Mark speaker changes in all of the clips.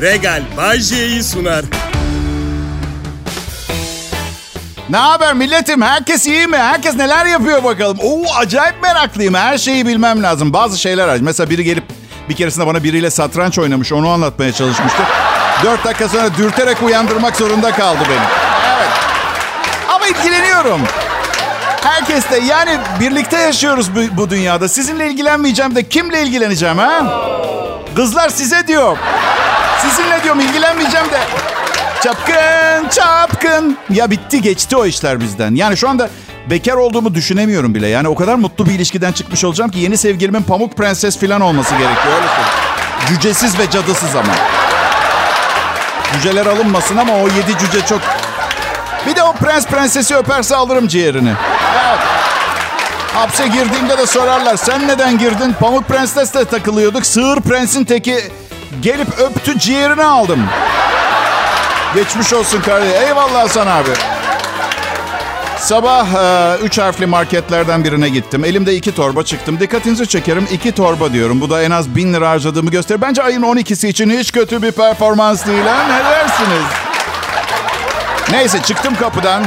Speaker 1: Regal Bajje'yi sunar.
Speaker 2: Ne haber milletim? Herkes iyi mi? Herkes neler yapıyor bakalım? Oo acayip meraklıyım. Her şeyi bilmem lazım. Bazı şeyler var. Mesela biri gelip bir keresinde bana biriyle satranç oynamış. Onu anlatmaya çalışmıştı. Dört dakika sonra dürterek uyandırmak zorunda kaldı beni. Evet. Ama ilgileniyorum. Herkes de yani birlikte yaşıyoruz bu, bu dünyada. Sizinle ilgilenmeyeceğim de kimle ilgileneceğim ha? Kızlar size diyor. Sizinle diyorum ilgilenmeyeceğim de. Çapkın, çapkın. Ya bitti geçti o işler bizden. Yani şu anda bekar olduğumu düşünemiyorum bile. Yani o kadar mutlu bir ilişkiden çıkmış olacağım ki yeni sevgilimin pamuk prenses falan olması gerekiyor. Öyle. Cücesiz ve cadısız ama. Cüceler alınmasın ama o yedi cüce çok... Bir de o prens prensesi öperse alırım ciğerini. Evet. Hapse girdiğimde de sorarlar. Sen neden girdin? Pamuk Prenses'le takılıyorduk. Sığır prensin teki gelip öptü ciğerini aldım. Geçmiş olsun kardeşim. Eyvallah sana abi. Sabah e, üç harfli marketlerden birine gittim. Elimde iki torba çıktım. Dikkatinizi çekerim. iki torba diyorum. Bu da en az bin lira harcadığımı gösterir. Bence ayın 12'si için hiç kötü bir performans değil. Ha? Ne dersiniz? Neyse çıktım kapıdan.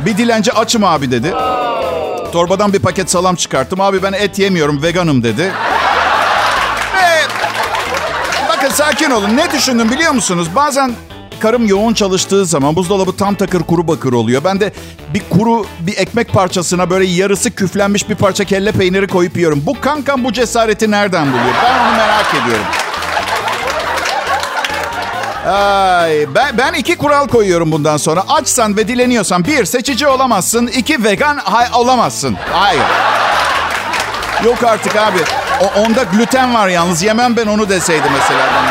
Speaker 2: Bir dilenci açım abi dedi. Torbadan bir paket salam çıkarttım. Abi ben et yemiyorum veganım dedi. Bakın sakin olun. Ne düşündüm biliyor musunuz? Bazen karım yoğun çalıştığı zaman buzdolabı tam takır kuru bakır oluyor. Ben de bir kuru bir ekmek parçasına böyle yarısı küflenmiş bir parça kelle peyniri koyup yiyorum. Bu kankam bu cesareti nereden buluyor? Ben onu merak ediyorum. Ay, ben, ben iki kural koyuyorum bundan sonra. Açsan ve dileniyorsan bir, seçici olamazsın. iki vegan hay, olamazsın. Hayır. Yok artık abi. O, onda gluten var yalnız. Yemem ben onu deseydi mesela bana.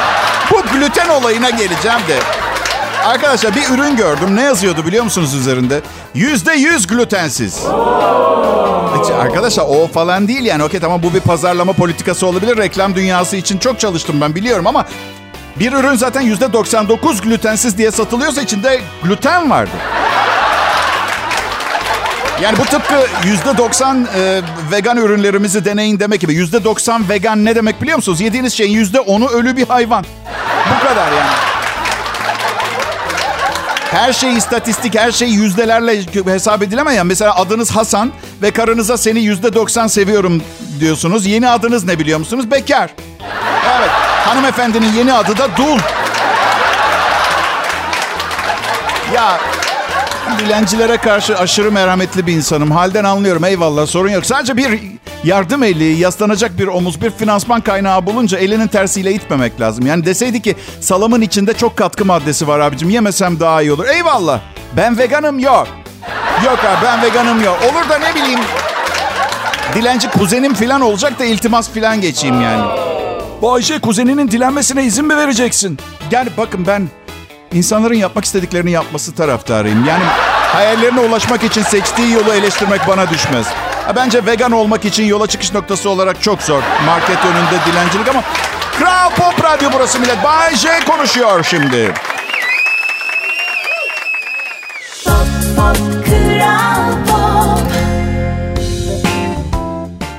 Speaker 2: Bu gluten olayına geleceğim de. Arkadaşlar bir ürün gördüm. Ne yazıyordu biliyor musunuz üzerinde? Yüzde yüz glutensiz. Arkadaşlar o falan değil yani. Okey tamam bu bir pazarlama politikası olabilir. Reklam dünyası için çok çalıştım ben biliyorum ama... Bir ürün zaten yüzde 99 glutensiz diye satılıyorsa içinde gluten vardı. Yani bu tıpkı yüzde 90 e, vegan ürünlerimizi deneyin demek gibi. Yüzde 90 vegan ne demek biliyor musunuz? Yediğiniz şeyin yüzde 10'u ölü bir hayvan. Bu kadar yani. Her şey istatistik, her şey yüzdelerle hesap edilemeyen. Mesela adınız Hasan ve karınıza seni yüzde 90 seviyorum diyorsunuz. Yeni adınız ne biliyor musunuz? Bekar. Evet. Hanımefendinin yeni adı da Dul. Ya dilencilere karşı aşırı merhametli bir insanım. Halden anlıyorum eyvallah sorun yok. Sadece bir yardım eli, yaslanacak bir omuz, bir finansman kaynağı bulunca elinin tersiyle itmemek lazım. Yani deseydi ki salamın içinde çok katkı maddesi var abicim yemesem daha iyi olur. Eyvallah. Ben veganım yok. Yok abi ben veganım yok. Olur da ne bileyim dilenci kuzenim falan olacak da iltimas falan geçeyim yani. Bu Ayşe kuzeninin dilenmesine izin mi vereceksin? Yani bakın ben insanların yapmak istediklerini yapması taraftarıyım. Yani hayallerine ulaşmak için seçtiği yolu eleştirmek bana düşmez. Bence vegan olmak için yola çıkış noktası olarak çok zor. Market önünde dilencilik ama... Kral Pop Radyo burası millet. Bay J konuşuyor şimdi.
Speaker 3: Pop, pop, Kral Pop.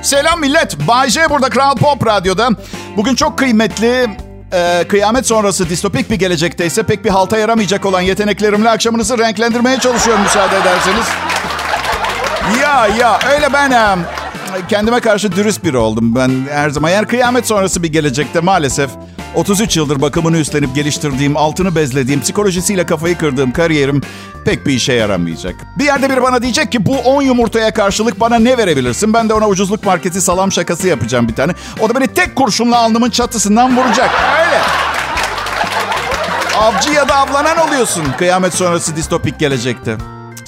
Speaker 2: Selam millet. Bay J burada Kral Pop Radyo'da. Bugün çok kıymetli, e, kıyamet sonrası distopik bir gelecekte ise pek bir halta yaramayacak olan yeteneklerimle akşamınızı renklendirmeye çalışıyorum müsaade ederseniz. Ya ya öyle ben kendime karşı dürüst biri oldum ben her zaman. Yani kıyamet sonrası bir gelecekte maalesef 33 yıldır bakımını üstlenip geliştirdiğim, altını bezlediğim, psikolojisiyle kafayı kırdığım kariyerim pek bir işe yaramayacak. Bir yerde biri bana diyecek ki bu 10 yumurtaya karşılık bana ne verebilirsin? Ben de ona ucuzluk marketi salam şakası yapacağım bir tane. O da beni tek kurşunla alnımın çatısından vuracak. Öyle. Avcı ya da avlanan oluyorsun kıyamet sonrası distopik gelecekte.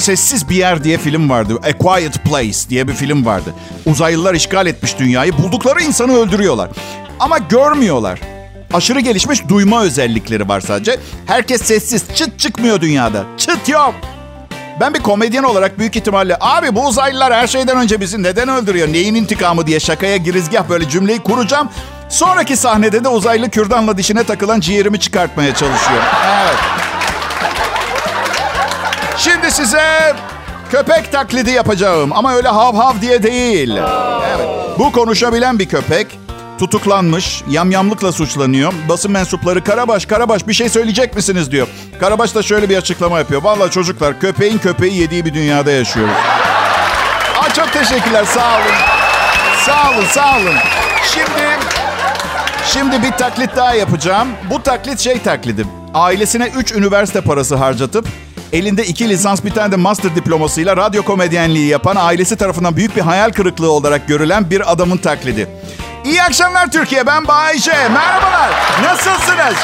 Speaker 2: Sessiz Bir Yer diye film vardı. A Quiet Place diye bir film vardı. Uzaylılar işgal etmiş dünyayı. Buldukları insanı öldürüyorlar. Ama görmüyorlar. Aşırı gelişmiş duyma özellikleri var sadece. Herkes sessiz. Çıt çıkmıyor dünyada. Çıt yok. Ben bir komedyen olarak büyük ihtimalle abi bu uzaylılar her şeyden önce bizi neden öldürüyor? Neyin intikamı diye şakaya girizgah böyle cümleyi kuracağım. Sonraki sahnede de uzaylı kürdanla dişine takılan ciğerimi çıkartmaya çalışıyor. Evet. Size köpek taklidi yapacağım ama öyle hav hav diye değil. Evet. Bu konuşabilen bir köpek. tutuklanmış. Yamyamlıkla suçlanıyor. Basın mensupları Karabaş, Karabaş bir şey söyleyecek misiniz diyor. Karabaş da şöyle bir açıklama yapıyor. Vallahi çocuklar köpeğin köpeği yediği bir dünyada yaşıyoruz. Aa, çok teşekkürler sağ olun. Sağ olun sağ olun. Şimdi Şimdi bir taklit daha yapacağım. Bu taklit şey taklidi. Ailesine 3 üniversite parası harcatıp elinde 2 lisans bir tane de master diplomasıyla radyo komedyenliği yapan ailesi tarafından büyük bir hayal kırıklığı olarak görülen bir adamın taklidi. İyi akşamlar Türkiye ben Bayece. Merhabalar. Nasılsınız?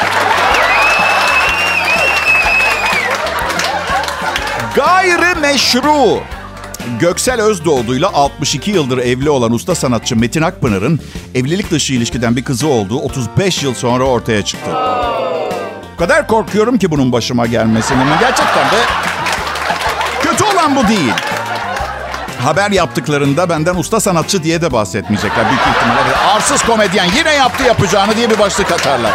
Speaker 2: Gayri meşru Göksel Özdoğdu'yla 62 yıldır evli olan usta sanatçı Metin Akpınar'ın evlilik dışı ilişkiden bir kızı olduğu 35 yıl sonra ortaya çıktı. Kadar korkuyorum ki bunun başıma gelmesini gerçekten de kötü olan bu değil. Haber yaptıklarında benden usta sanatçı diye de bahsetmeyecekler büyük ihtimalle. Arsız komedyen yine yaptı yapacağını diye bir başlık atarlar.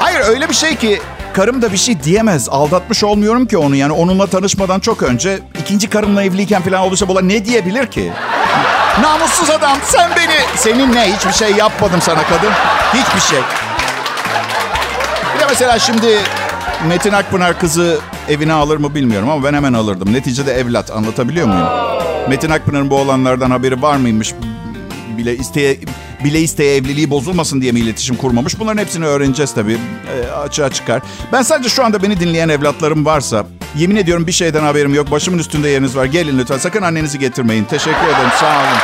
Speaker 2: Hayır öyle bir şey ki karım da bir şey diyemez. Aldatmış olmuyorum ki onu. Yani onunla tanışmadan çok önce ikinci karımla evliyken falan olursa bula ne diyebilir ki? Namussuz adam sen beni... Senin ne? Hiçbir şey yapmadım sana kadın. Hiçbir şey. Mesela şimdi Metin Akpınar kızı evine alır mı bilmiyorum ama ben hemen alırdım. Neticede evlat anlatabiliyor muyum? Metin Akpınar'ın bu olanlardan haberi var mıymış? Bile isteye bile isteye evliliği bozulmasın diye mi iletişim kurmamış? Bunların hepsini öğreneceğiz tabii. E, açığa çıkar. Ben sadece şu anda beni dinleyen evlatlarım varsa yemin ediyorum bir şeyden haberim yok. Başımın üstünde yeriniz var. Gelin lütfen. Sakın annenizi getirmeyin. Teşekkür ederim. Sağ olun.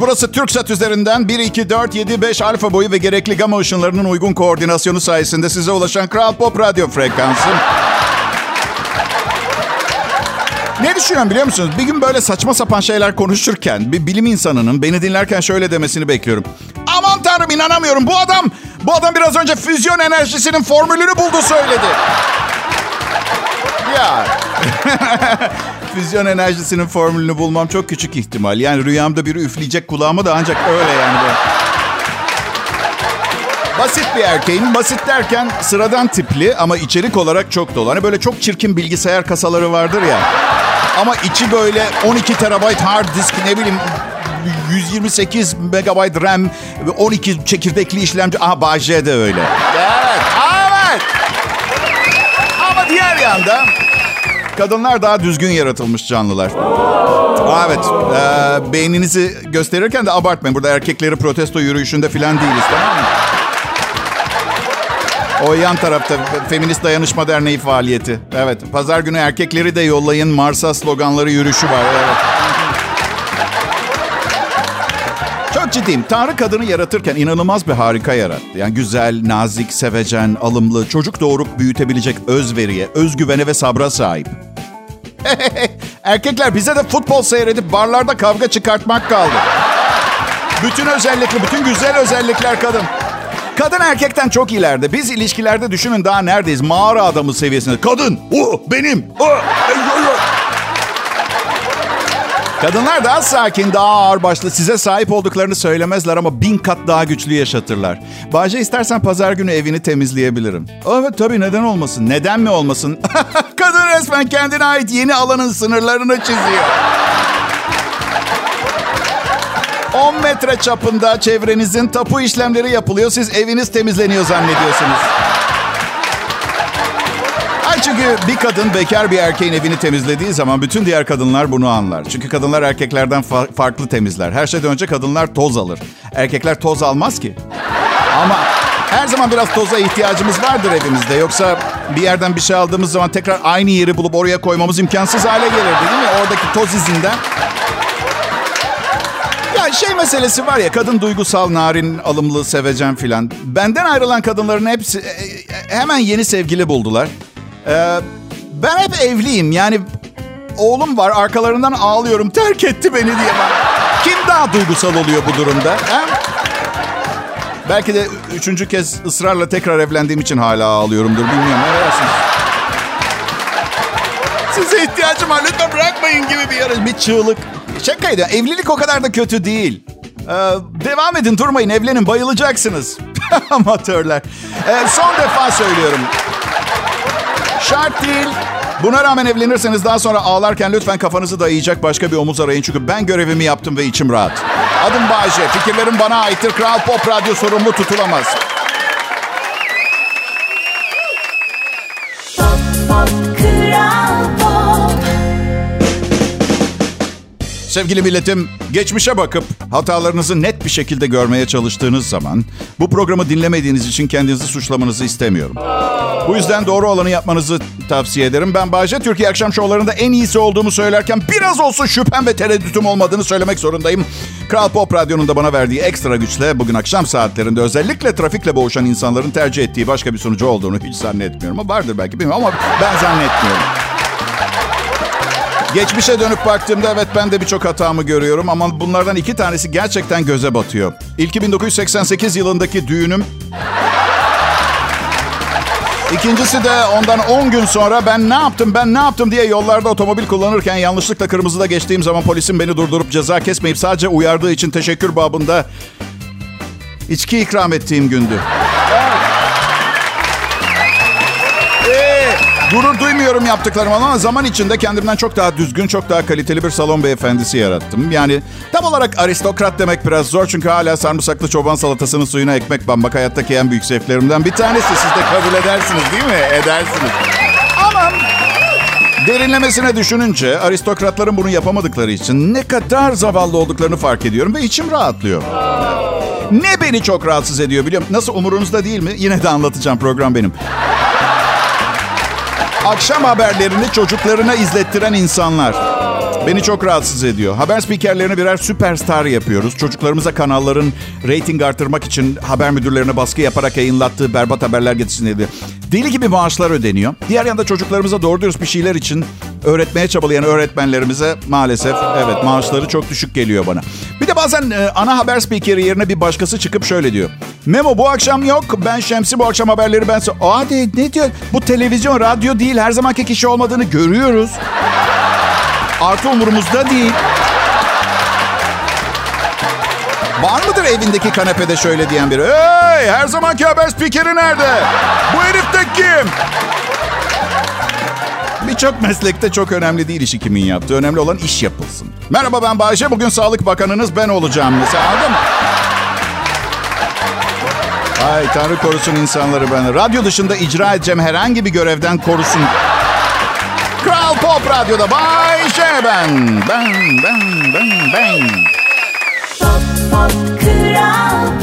Speaker 2: Burası TürkSat üzerinden 1, 2, 4, 7, 5 alfa boyu ve gerekli gama ışınlarının uygun koordinasyonu sayesinde size ulaşan Kral Pop radyo frekansı. Ne düşünüyorum biliyor musunuz? Bir gün böyle saçma sapan şeyler konuşurken bir bilim insanının beni dinlerken şöyle demesini bekliyorum. Aman tanrım inanamıyorum bu adam, bu adam biraz önce füzyon enerjisinin formülünü buldu söyledi. Ya. füzyon enerjisinin formülünü bulmam çok küçük ihtimal. Yani rüyamda biri üfleyecek kulağıma da ancak öyle yani. Basit bir erkeğim. Basit derken sıradan tipli ama içerik olarak çok dolu. Hani böyle çok çirkin bilgisayar kasaları vardır ya. Ama içi böyle 12 terabayt hard disk ne bileyim 128 megabayt RAM, 12 çekirdekli işlemci. Aha Bahçe de öyle. Evet, evet. Ama diğer yanda kadınlar daha düzgün yaratılmış canlılar. Evet, ee, beyninizi gösterirken de abartmayın. Burada erkekleri protesto yürüyüşünde falan değiliz tamam mı? O yan tarafta Feminist Dayanışma Derneği faaliyeti. Evet, pazar günü erkekleri de yollayın Mars'a sloganları yürüyüşü var. Evet. Çok ciddiyim. Tanrı kadını yaratırken inanılmaz bir harika yarattı. Yani güzel, nazik, sevecen, alımlı, çocuk doğurup büyütebilecek özveriye, özgüvene ve sabra sahip. Erkekler bize de futbol seyredip barlarda kavga çıkartmak kaldı. Bütün özellikli, bütün güzel özellikler kadın. Kadın erkekten çok ileride. Biz ilişkilerde düşünün daha neredeyiz? Mağara adamı seviyesinde. Kadın, o benim. O, ey. Kadınlar daha sakin, daha ağırbaşlı. Size sahip olduklarını söylemezler ama bin kat daha güçlü yaşatırlar. Bahçe istersen pazar günü evini temizleyebilirim. Evet tabii neden olmasın? Neden mi olmasın? Kadın resmen kendine ait yeni alanın sınırlarını çiziyor. 10 metre çapında çevrenizin tapu işlemleri yapılıyor. Siz eviniz temizleniyor zannediyorsunuz. Çünkü bir kadın bekar bir erkeğin evini temizlediği zaman bütün diğer kadınlar bunu anlar. Çünkü kadınlar erkeklerden fa- farklı temizler. Her şeyden önce kadınlar toz alır. Erkekler toz almaz ki. Ama her zaman biraz toza ihtiyacımız vardır evimizde. Yoksa bir yerden bir şey aldığımız zaman tekrar aynı yeri bulup oraya koymamız imkansız hale gelirdi değil mi? Oradaki toz izinden. Ya şey meselesi var ya kadın duygusal, narin, alımlı, sevecen filan. Benden ayrılan kadınların hepsi e, e, hemen yeni sevgili buldular. Ee, ben hep evliyim yani oğlum var arkalarından ağlıyorum terk etti beni diye. Kim daha duygusal oluyor bu durumda? He? Belki de üçüncü kez ısrarla tekrar evlendiğim için hala ağlıyorumdur bilmiyorum. Dersiniz? Size ihtiyacım var lütfen bırakmayın gibi bir yarış. Bir çığlık. Şakaydı. Evlilik o kadar da kötü değil. Ee, devam edin durmayın evlenin bayılacaksınız. Amatörler. Ee, son defa söylüyorum. Şart değil. Buna rağmen evlenirseniz daha sonra ağlarken lütfen kafanızı dayayacak başka bir omuz arayın. Çünkü ben görevimi yaptım ve içim rahat. Adım Bayce. Fikirlerim bana aittir. Kral Pop Radyo sorumlu tutulamaz. Sevgili milletim, geçmişe bakıp hatalarınızı net bir şekilde görmeye çalıştığınız zaman bu programı dinlemediğiniz için kendinizi suçlamanızı istemiyorum. Bu yüzden doğru olanı yapmanızı tavsiye ederim. Ben Bahçe Türkiye akşam şovlarında en iyisi olduğumu söylerken biraz olsun şüphem ve tereddütüm olmadığını söylemek zorundayım. Kral Pop Radyo'nun da bana verdiği ekstra güçle bugün akşam saatlerinde özellikle trafikle boğuşan insanların tercih ettiği başka bir sonucu olduğunu hiç zannetmiyorum. Vardır belki bilmiyorum ama ben zannetmiyorum. Geçmişe dönüp baktığımda evet ben de birçok hatamı görüyorum ama bunlardan iki tanesi gerçekten göze batıyor. İlki 1988 yılındaki düğünüm. İkincisi de ondan 10 gün sonra ben ne yaptım ben ne yaptım diye yollarda otomobil kullanırken yanlışlıkla kırmızıda geçtiğim zaman polisin beni durdurup ceza kesmeyip sadece uyardığı için teşekkür babında içki ikram ettiğim gündü. Gurur duymuyorum yaptıklarım ama zaman içinde kendimden çok daha düzgün, çok daha kaliteli bir salon beyefendisi yarattım. Yani tam olarak aristokrat demek biraz zor çünkü hala sarımsaklı çoban salatasının suyuna ekmek banmak hayattaki en büyük zevklerimden bir tanesi. Siz de kabul edersiniz değil mi? Edersiniz. Ama derinlemesine düşününce aristokratların bunu yapamadıkları için ne kadar zavallı olduklarını fark ediyorum ve içim rahatlıyor. Ne beni çok rahatsız ediyor biliyor musun? Nasıl umurunuzda değil mi? Yine de anlatacağım program benim. Akşam haberlerini çocuklarına izlettiren insanlar. Beni çok rahatsız ediyor. Haber spikerlerini birer süperstar yapıyoruz. Çocuklarımıza kanalların reyting artırmak için haber müdürlerine baskı yaparak yayınlattığı berbat haberler getirsin diye. Deli gibi maaşlar ödeniyor. Diğer yanda çocuklarımıza doğru dürüst bir şeyler için öğretmeye çabalayan öğretmenlerimize maalesef evet maaşları çok düşük geliyor bana. Bir de bazen e, ana haber spikeri yerine bir başkası çıkıp şöyle diyor. Memo bu akşam yok. Ben Şemsi bu akşam haberleri ben... de, ne diyor? Bu televizyon, radyo değil. Her zamanki kişi olmadığını görüyoruz. Artı umurumuzda değil. Var mıdır evindeki kanepede şöyle diyen biri? Hey her zamanki haber spikeri nerede? Bu herif de kim? Birçok meslekte çok önemli değil işi kimin yaptığı. Önemli olan iş yapılsın. Merhaba ben Bayşe. Bugün Sağlık Bakanınız ben olacağım. Mesela anladın mı? Ay Tanrı korusun insanları ben. Radyo dışında icra edeceğim herhangi bir görevden korusun. Kral Pop Radyo'da Bayşe ben. Ben, ben, ben, ben.
Speaker 3: Pop, pop, Kral.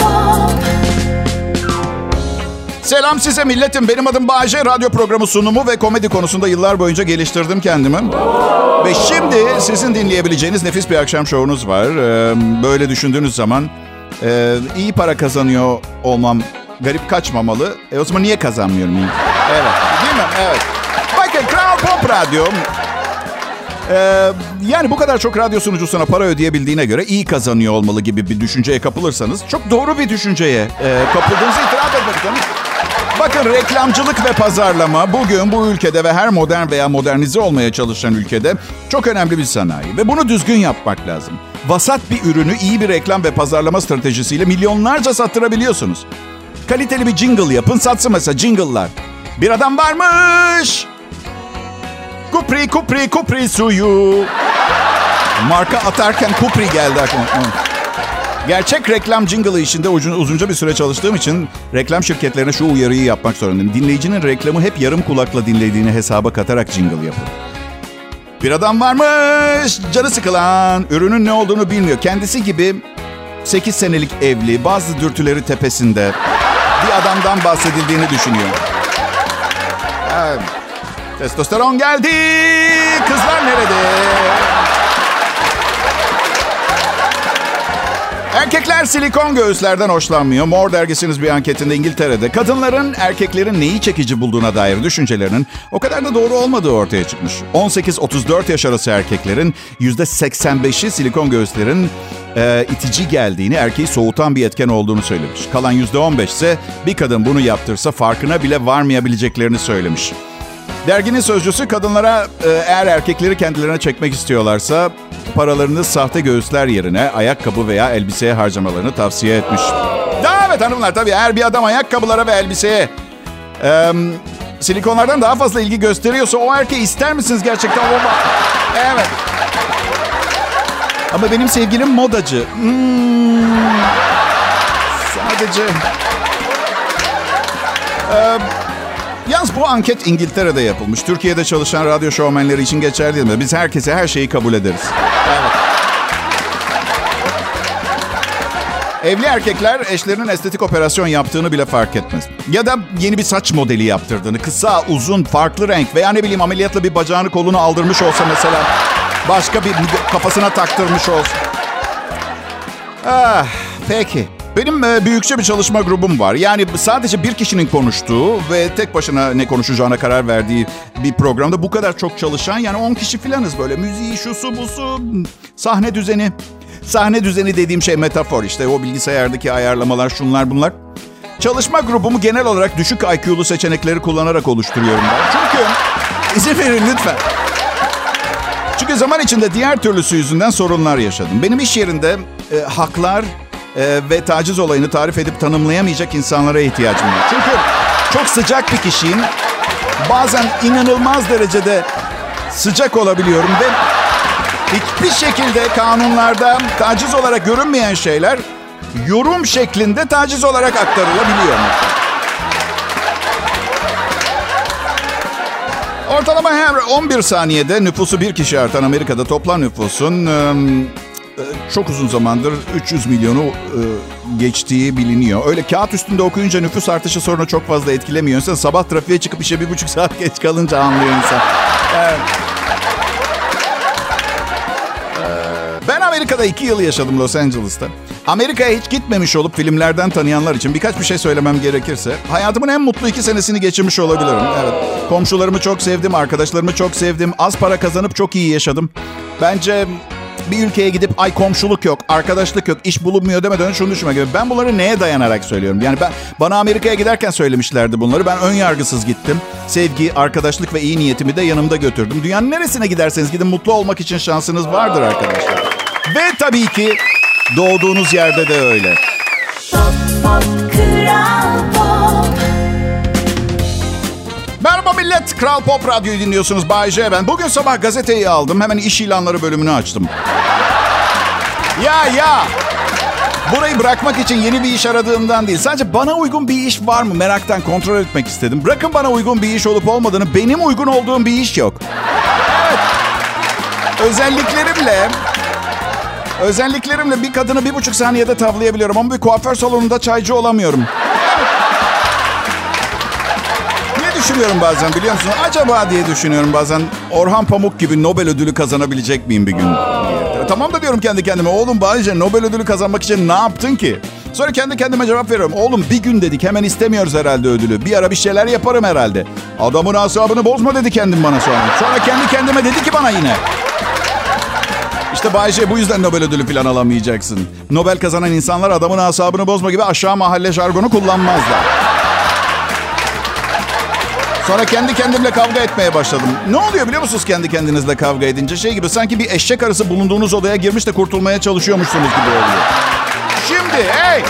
Speaker 2: Selam size milletim. Benim adım Bayce. Radyo programı sunumu ve komedi konusunda yıllar boyunca geliştirdim kendimi. Ve şimdi sizin dinleyebileceğiniz nefis bir akşam şovunuz var. Ee, Böyle düşündüğünüz zaman e, iyi para kazanıyor olmam garip kaçmamalı. E o zaman niye kazanmıyorum? Evet. Değil mi? Evet. Bakın Kral Pop Radyo ee, yani bu kadar çok radyo sunucusuna para ödeyebildiğine göre iyi kazanıyor olmalı gibi bir düşünceye kapılırsanız çok doğru bir düşünceye e, kapıldığınızı itiraf etmek istiyorum. Bakın reklamcılık ve pazarlama bugün bu ülkede ve her modern veya modernize olmaya çalışan ülkede çok önemli bir sanayi. Ve bunu düzgün yapmak lazım. Vasat bir ürünü iyi bir reklam ve pazarlama stratejisiyle milyonlarca sattırabiliyorsunuz. Kaliteli bir jingle yapın satsın mesela jingle'lar. Bir adam varmış. Kupri kupri kupri suyu. Marka atarken kupri geldi aklıma. Gerçek reklam jingle işinde uzun, uzunca bir süre çalıştığım için reklam şirketlerine şu uyarıyı yapmak zorundayım. Dinleyicinin reklamı hep yarım kulakla dinlediğini hesaba katarak jingle yapın. Bir adam varmış, canı sıkılan, ürünün ne olduğunu bilmiyor. Kendisi gibi 8 senelik evli, bazı dürtüleri tepesinde bir adamdan bahsedildiğini düşünüyor. Evet. Testosteron geldi. Kızlar nerede? Erkekler silikon göğüslerden hoşlanmıyor. Mor dergisiniz bir anketinde İngiltere'de kadınların erkeklerin neyi çekici bulduğuna dair düşüncelerinin o kadar da doğru olmadığı ortaya çıkmış. 18-34 yaş arası erkeklerin %85'i silikon göğüslerin e, itici geldiğini, erkeği soğutan bir etken olduğunu söylemiş. Kalan %15 ise bir kadın bunu yaptırsa farkına bile varmayabileceklerini söylemiş. Derginin sözcüsü kadınlara e, eğer erkekleri kendilerine çekmek istiyorlarsa paralarını sahte göğüsler yerine ayakkabı veya elbiseye harcamalarını tavsiye etmiş. Ya evet hanımlar tabii eğer bir adam ayakkabılara ve elbiseye e, silikonlardan daha fazla ilgi gösteriyorsa o erkeği ister misiniz gerçekten? Evet. Ama benim sevgilim modacı. Hmm. Sadece... Ee, yalnız bu anket İngiltere'de yapılmış. Türkiye'de çalışan radyo şovmenleri için geçerli değil mi? Biz herkese her şeyi kabul ederiz. Evli erkekler eşlerinin estetik operasyon yaptığını bile fark etmez. Ya da yeni bir saç modeli yaptırdığını, kısa, uzun, farklı renk veya ne bileyim ameliyatla bir bacağını kolunu aldırmış olsa mesela başka bir kafasına taktırmış olsa. Ah, peki. Benim e, büyükçe bir çalışma grubum var. Yani sadece bir kişinin konuştuğu ve tek başına ne konuşacağına karar verdiği bir programda bu kadar çok çalışan yani 10 kişi filanız böyle. Müziği, şusu, busu, sahne düzeni. Sahne düzeni dediğim şey metafor işte. O bilgisayardaki ayarlamalar, şunlar bunlar. Çalışma grubumu genel olarak düşük IQ'lu seçenekleri kullanarak oluşturuyorum ben. Çünkü izin verin lütfen. Çünkü zaman içinde diğer türlüsü yüzünden sorunlar yaşadım. Benim iş yerinde e, haklar e, ve taciz olayını tarif edip tanımlayamayacak insanlara ihtiyacım var. Çünkü çok sıcak bir kişiyim. Bazen inanılmaz derecede sıcak olabiliyorum ve hiçbir şekilde kanunlarda taciz olarak görünmeyen şeyler yorum şeklinde taciz olarak aktarılabiliyor. Ortalama her 11 saniyede nüfusu bir kişi artan Amerika'da toplam nüfusun çok uzun zamandır 300 milyonu geçtiği biliniyor. Öyle kağıt üstünde okuyunca nüfus artışı sorunu çok fazla etkilemiyor. İnsan sabah trafiğe çıkıp işe bir buçuk saat geç kalınca anlıyor insan. Evet. Ben Amerika'da iki yıl yaşadım Los Angeles'ta. Amerika'ya hiç gitmemiş olup filmlerden tanıyanlar için birkaç bir şey söylemem gerekirse... ...hayatımın en mutlu iki senesini geçirmiş olabilirim. Evet. Komşularımı çok sevdim, arkadaşlarımı çok sevdim. Az para kazanıp çok iyi yaşadım. Bence bir ülkeye gidip ay komşuluk yok, arkadaşlık yok, iş bulunmuyor demeden şunu düşünmek gerekiyor. Ben bunları neye dayanarak söylüyorum? Yani ben bana Amerika'ya giderken söylemişlerdi bunları. Ben ön yargısız gittim. Sevgi, arkadaşlık ve iyi niyetimi de yanımda götürdüm. Dünyanın neresine giderseniz gidin mutlu olmak için şansınız vardır arkadaşlar. Ve tabii ki doğduğunuz yerde de öyle.
Speaker 3: Pop, pop, kral
Speaker 2: Millet. Kral Pop Radyo'yu dinliyorsunuz. Bay J ben. Bugün sabah gazeteyi aldım. Hemen iş ilanları bölümünü açtım. Ya ya. Burayı bırakmak için yeni bir iş aradığımdan değil. Sadece bana uygun bir iş var mı meraktan kontrol etmek istedim. Bırakın bana uygun bir iş olup olmadığını. Benim uygun olduğum bir iş yok. Evet. Özelliklerimle Özelliklerimle bir kadını bir buçuk saniyede tavlayabiliyorum ama bir kuaför salonunda çaycı olamıyorum. Düşünüyorum bazen biliyor musun? Acaba diye düşünüyorum bazen. Orhan Pamuk gibi Nobel ödülü kazanabilecek miyim bir gün? Tamam da diyorum kendi kendime. Oğlum Bayce Nobel ödülü kazanmak için ne yaptın ki? Sonra kendi kendime cevap veriyorum. Oğlum bir gün dedik hemen istemiyoruz herhalde ödülü. Bir ara bir şeyler yaparım herhalde. Adamın asabını bozma dedi kendim bana sonra. Sonra kendi kendime dedi ki bana yine. İşte Bayce bu yüzden Nobel ödülü falan alamayacaksın. Nobel kazanan insanlar adamın asabını bozma gibi aşağı mahalle jargonu kullanmazlar. Sonra kendi kendimle kavga etmeye başladım. Ne oluyor biliyor musunuz kendi kendinizle kavga edince? Şey gibi sanki bir eşek arısı bulunduğunuz odaya girmiş de kurtulmaya çalışıyormuşsunuz gibi oluyor. Şimdi hey!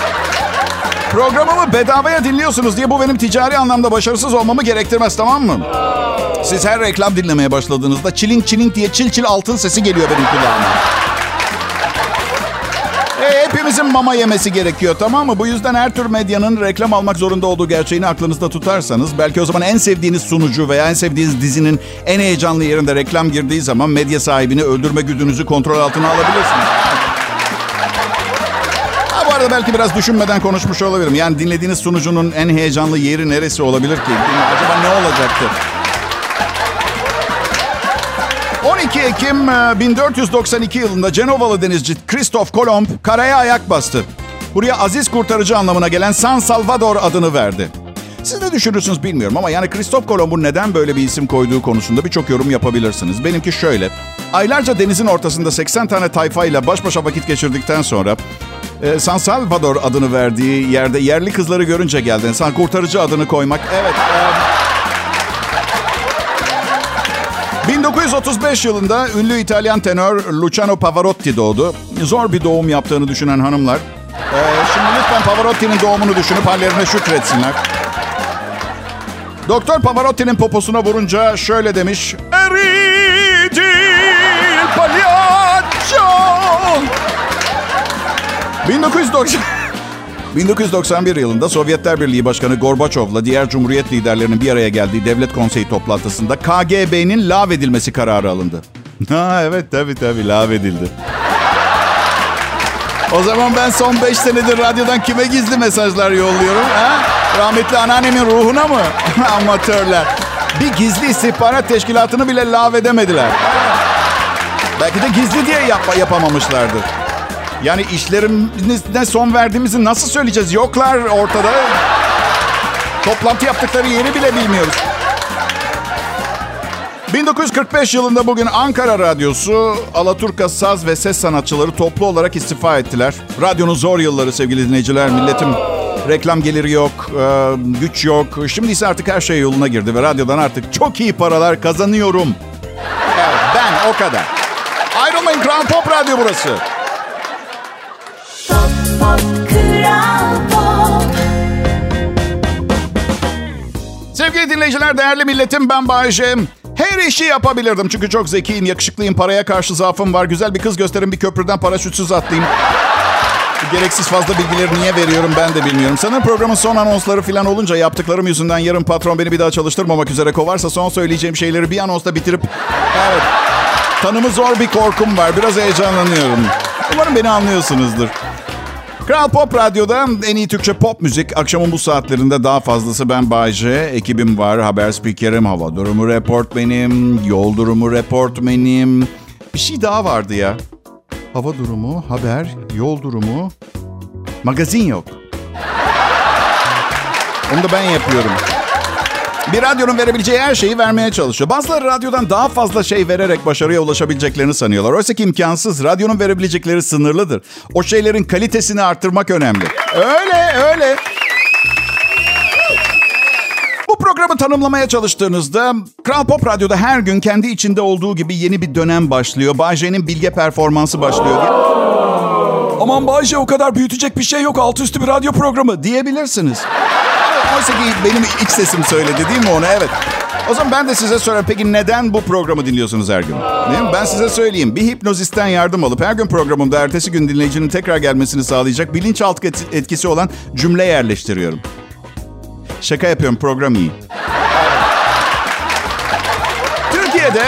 Speaker 2: Programımı bedavaya dinliyorsunuz diye bu benim ticari anlamda başarısız olmamı gerektirmez tamam mı? Siz her reklam dinlemeye başladığınızda çilink çilink diye çil çil altın sesi geliyor benim kulağıma. Hepimizin mama yemesi gerekiyor tamam mı? Bu yüzden her tür medyanın reklam almak zorunda olduğu gerçeğini aklınızda tutarsanız... ...belki o zaman en sevdiğiniz sunucu veya en sevdiğiniz dizinin en heyecanlı yerinde reklam girdiği zaman... ...medya sahibini öldürme güdünüzü kontrol altına alabilirsiniz. Ha, bu arada belki biraz düşünmeden konuşmuş olabilirim. Yani dinlediğiniz sunucunun en heyecanlı yeri neresi olabilir ki? Acaba ne olacaktı? 12 Ekim 1492 yılında Cenovalı denizci Kristof Kolomb karaya ayak bastı. Buraya aziz kurtarıcı anlamına gelen San Salvador adını verdi. Siz ne düşünürsünüz bilmiyorum ama yani Kristof Kolomb'un neden böyle bir isim koyduğu konusunda birçok yorum yapabilirsiniz. Benimki şöyle. Aylarca denizin ortasında 80 tane tayfayla baş başa vakit geçirdikten sonra e, San Salvador adını verdiği yerde yerli kızları görünce geldi. San kurtarıcı adını koymak. Evet. E, 1935 yılında ünlü İtalyan tenör Luciano Pavarotti doğdu. Zor bir doğum yaptığını düşünen hanımlar. Ee, şimdi lütfen Pavarotti'nin doğumunu düşünüp hallerine şükretsinler. Doktor Pavarotti'nin poposuna vurunca şöyle demiş. Eridil palyaço. 1990... 1991 yılında Sovyetler Birliği Başkanı Gorbaçov'la diğer Cumhuriyet liderlerinin bir araya geldiği Devlet Konseyi toplantısında KGB'nin lağvedilmesi kararı alındı. Ha evet tabii tabii lağvedildi. O zaman ben son 5 senedir radyodan kime gizli mesajlar yolluyorum? Ha? Rahmetli anneannemin ruhuna mı? Amatörler. Bir gizli istihbarat teşkilatını bile lağvedemediler. Belki de gizli diye yap yapamamışlardır. Yani işlerine son verdiğimizi nasıl söyleyeceğiz? Yoklar ortada. Toplantı yaptıkları yeri bile bilmiyoruz. 1945 yılında bugün Ankara Radyosu, Alaturka saz ve ses sanatçıları toplu olarak istifa ettiler. Radyonun zor yılları sevgili dinleyiciler, milletim. Reklam geliri yok, e, güç yok. Şimdi ise artık her şey yoluna girdi ve radyodan artık çok iyi paralar kazanıyorum. Evet, ben o kadar. Ayrılmayın, Crown Pop Radyo burası. Sevgili dinleyiciler, değerli milletim ben Bayece. Her işi yapabilirdim çünkü çok zekiyim, yakışıklıyım, paraya karşı zaafım var. Güzel bir kız gösterin bir köprüden paraşütsüz atlayayım. Gereksiz fazla bilgileri niye veriyorum ben de bilmiyorum. Sanırım programın son anonsları falan olunca yaptıklarım yüzünden yarın patron beni bir daha çalıştırmamak üzere kovarsa son söyleyeceğim şeyleri bir anonsla bitirip... Evet, tanımı zor bir korkum var. Biraz heyecanlanıyorum. Umarım beni anlıyorsunuzdur. Kral Pop Radyo'da en iyi Türkçe pop müzik. Akşamın bu saatlerinde daha fazlası ben Bayce. Ekibim var. Haber spikerim, hava durumu reportmenim, yol durumu reportmenim. Bir şey daha vardı ya. Hava durumu, haber, yol durumu. Magazin yok. Onu da ben yapıyorum. Bir radyonun verebileceği her şeyi vermeye çalışıyor. Bazıları radyodan daha fazla şey vererek başarıya ulaşabileceklerini sanıyorlar. Oysa ki imkansız. Radyonun verebilecekleri sınırlıdır. O şeylerin kalitesini arttırmak önemli. Öyle, öyle. Bu programı tanımlamaya çalıştığınızda Kral Pop Radyo'da her gün kendi içinde olduğu gibi yeni bir dönem başlıyor. Bayce'nin bilge performansı başlıyor. Aman Bayce o kadar büyütecek bir şey yok. Altı üstü bir radyo programı diyebilirsiniz. Oysa ki benim iç sesim söyledi değil mi onu? Evet. O zaman ben de size sorayım. Peki neden bu programı dinliyorsunuz her gün? Değil mi? Ben size söyleyeyim. Bir hipnozisten yardım alıp her gün programımda ertesi gün dinleyicinin tekrar gelmesini sağlayacak bilinçaltı et- etkisi olan cümle yerleştiriyorum. Şaka yapıyorum program iyi. Türkiye'de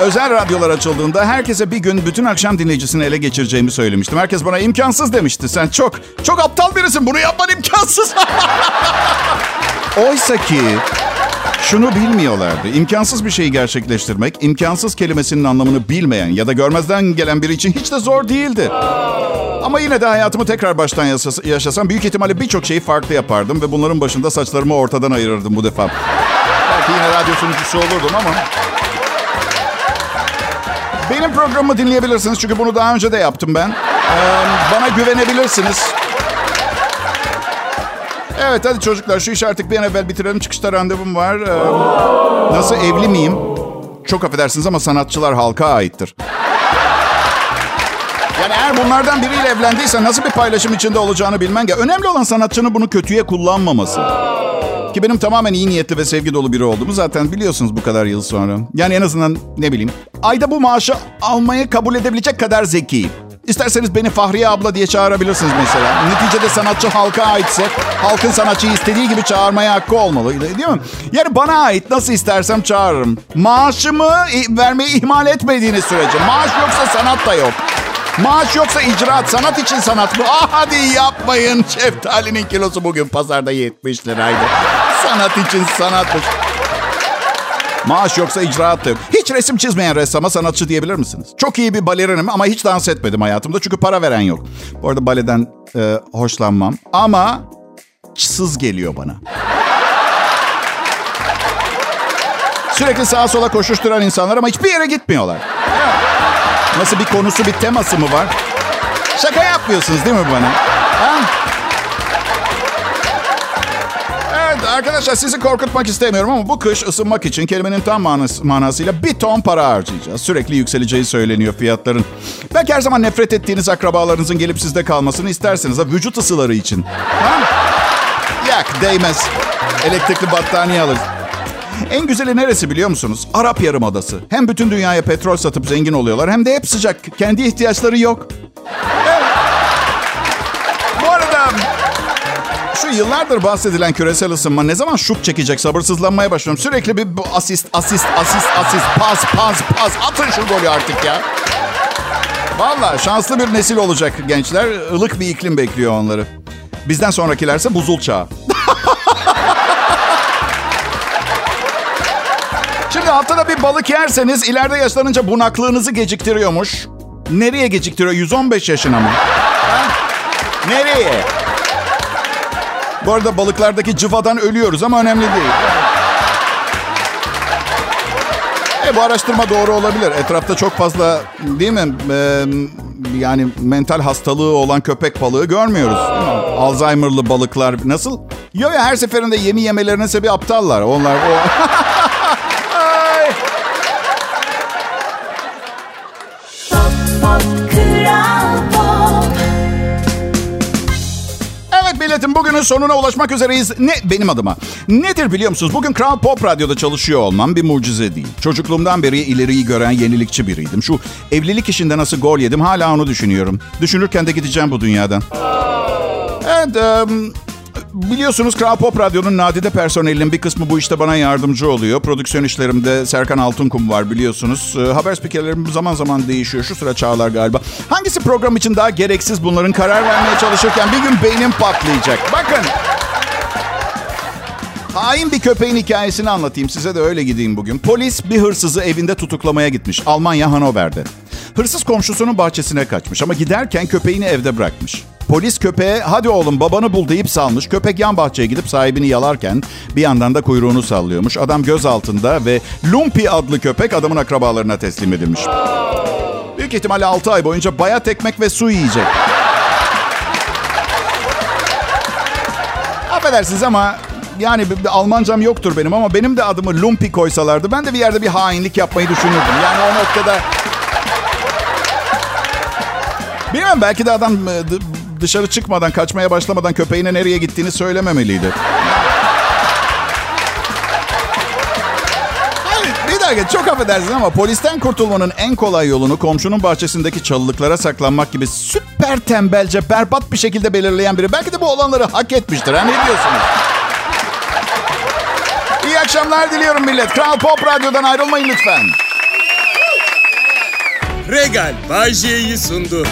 Speaker 2: özel radyolar açıldığında herkese bir gün bütün akşam dinleyicisini ele geçireceğimi söylemiştim. Herkes bana imkansız demişti. Sen çok, çok aptal birisin. Bunu yapman imkansız. Oysa ki şunu bilmiyorlardı. İmkansız bir şeyi gerçekleştirmek, imkansız kelimesinin anlamını bilmeyen ya da görmezden gelen biri için hiç de zor değildi. Ama yine de hayatımı tekrar baştan yaşas- yaşasam büyük ihtimalle birçok şeyi farklı yapardım ve bunların başında saçlarımı ortadan ayırırdım bu defa. Belki yine radyo sunucusu olurdum ama... Benim programımı dinleyebilirsiniz çünkü bunu daha önce de yaptım ben. Ee, bana güvenebilirsiniz. Evet hadi çocuklar şu işi artık bir an evvel bitirelim. Çıkışta randevum var. Ee, nasıl evli miyim? Çok affedersiniz ama sanatçılar halka aittir. Yani eğer bunlardan biriyle evlendiysen nasıl bir paylaşım içinde olacağını bilmen ge- Önemli olan sanatçının bunu kötüye kullanmaması. Ki benim tamamen iyi niyetli ve sevgi dolu biri olduğumu zaten biliyorsunuz bu kadar yıl sonra. Yani en azından ne bileyim. Ayda bu maaşı almayı kabul edebilecek kadar zekiyim. İsterseniz beni Fahriye abla diye çağırabilirsiniz mesela. Neticede sanatçı halka aitse halkın sanatçıyı istediği gibi çağırmaya hakkı olmalı değil mi? Yani bana ait nasıl istersem çağırırım. Maaşımı vermeyi ihmal etmediğiniz sürece. Maaş yoksa sanat da yok. Maaş yoksa icraat, sanat için sanat mı? Ah hadi yapmayın. Şeftalinin kilosu bugün pazarda 70 liraydı. Sanat için sanatmış. Maaş yoksa icraat da yok. Hiç resim çizmeyen ressama sanatçı diyebilir misiniz? Çok iyi bir balerinim ama hiç dans etmedim hayatımda. Çünkü para veren yok. Bu arada baleden e, hoşlanmam. Ama sız geliyor bana. Sürekli sağa sola koşuşturan insanlar ama hiçbir yere gitmiyorlar. Nasıl bir konusu, bir teması mı var? Şaka yapmıyorsunuz değil mi bana? Ha? Evet arkadaşlar sizi korkutmak istemiyorum ama bu kış ısınmak için kelimenin tam manas- manasıyla bir ton para harcayacağız. Sürekli yükseleceği söyleniyor fiyatların. Belki her zaman nefret ettiğiniz akrabalarınızın gelip sizde kalmasını istersiniz ha vücut ısıları için. Ha? Yak değmez. Elektrikli battaniye alırız. En güzeli neresi biliyor musunuz? Arap Yarımadası. Hem bütün dünyaya petrol satıp zengin oluyorlar hem de hep sıcak. Kendi ihtiyaçları yok. Evet. Şu yıllardır bahsedilen küresel ısınma ne zaman şut çekecek sabırsızlanmaya başlıyorum. Sürekli bir asist, asist, asist, asist, pas, pas, pas. Atın şu golü artık ya. Valla şanslı bir nesil olacak gençler. Ilık bir iklim bekliyor onları. Bizden sonrakilerse buzul çağı. Şimdi haftada bir balık yerseniz ileride yaşlanınca bunaklığınızı geciktiriyormuş. Nereye geciktiriyor? 115 yaşına mı? Nereye? Bu arada balıklardaki cıvadan ölüyoruz ama önemli değil. E, bu araştırma doğru olabilir. Etrafta çok fazla değil mi? Ee, yani mental hastalığı olan köpek balığı görmüyoruz. Alzheimer'lı balıklar nasıl? Yo ya her seferinde yemi yemelerinin sebebi aptallar. Onlar o... Evet milletim bugünün sonuna ulaşmak üzereyiz. Ne benim adıma. Nedir biliyor musunuz? Bugün Kral Pop Radyo'da çalışıyor olmam bir mucize değil. Çocukluğumdan beri ileriyi gören yenilikçi biriydim. Şu evlilik işinde nasıl gol yedim hala onu düşünüyorum. Düşünürken de gideceğim bu dünyadan. Evet, em, biliyorsunuz Kral Pop Radyo'nun nadide personelinin bir kısmı bu işte bana yardımcı oluyor. Prodüksiyon işlerimde Serkan Altunkum var biliyorsunuz. E, haber spikerlerim zaman zaman değişiyor. Şu sıra çağlar galiba. Hangisi program için daha gereksiz bunların karar vermeye çalışırken bir gün beynim patlayacak. Bakın. Hain bir köpeğin hikayesini anlatayım size de öyle gideyim bugün. Polis bir hırsızı evinde tutuklamaya gitmiş. Almanya Hanover'de. Hırsız komşusunun bahçesine kaçmış ama giderken köpeğini evde bırakmış. Polis köpeğe hadi oğlum babanı bul deyip salmış. Köpek yan bahçeye gidip sahibini yalarken bir yandan da kuyruğunu sallıyormuş. Adam göz altında ve Lumpi adlı köpek adamın akrabalarına teslim edilmiş. Büyük ihtimalle 6 ay boyunca bayat ekmek ve su yiyecek. Affedersiniz ama yani Almancam yoktur benim ama benim de adımı Lumpi koysalardı ben de bir yerde bir hainlik yapmayı düşünürdüm. Yani o noktada... Bilmem belki de adam e, dışarı çıkmadan, kaçmaya başlamadan köpeğine nereye gittiğini söylememeliydi. Dakika çok affedersin ama polisten kurtulmanın en kolay yolunu komşunun bahçesindeki çalılıklara saklanmak gibi süper tembelce, berbat bir şekilde belirleyen biri. Belki de bu olanları hak etmiştir. Ha ne diyorsunuz? İyi akşamlar diliyorum millet. Kral Pop Radyo'dan ayrılmayın lütfen.
Speaker 1: Regal Bay J'yi sundu.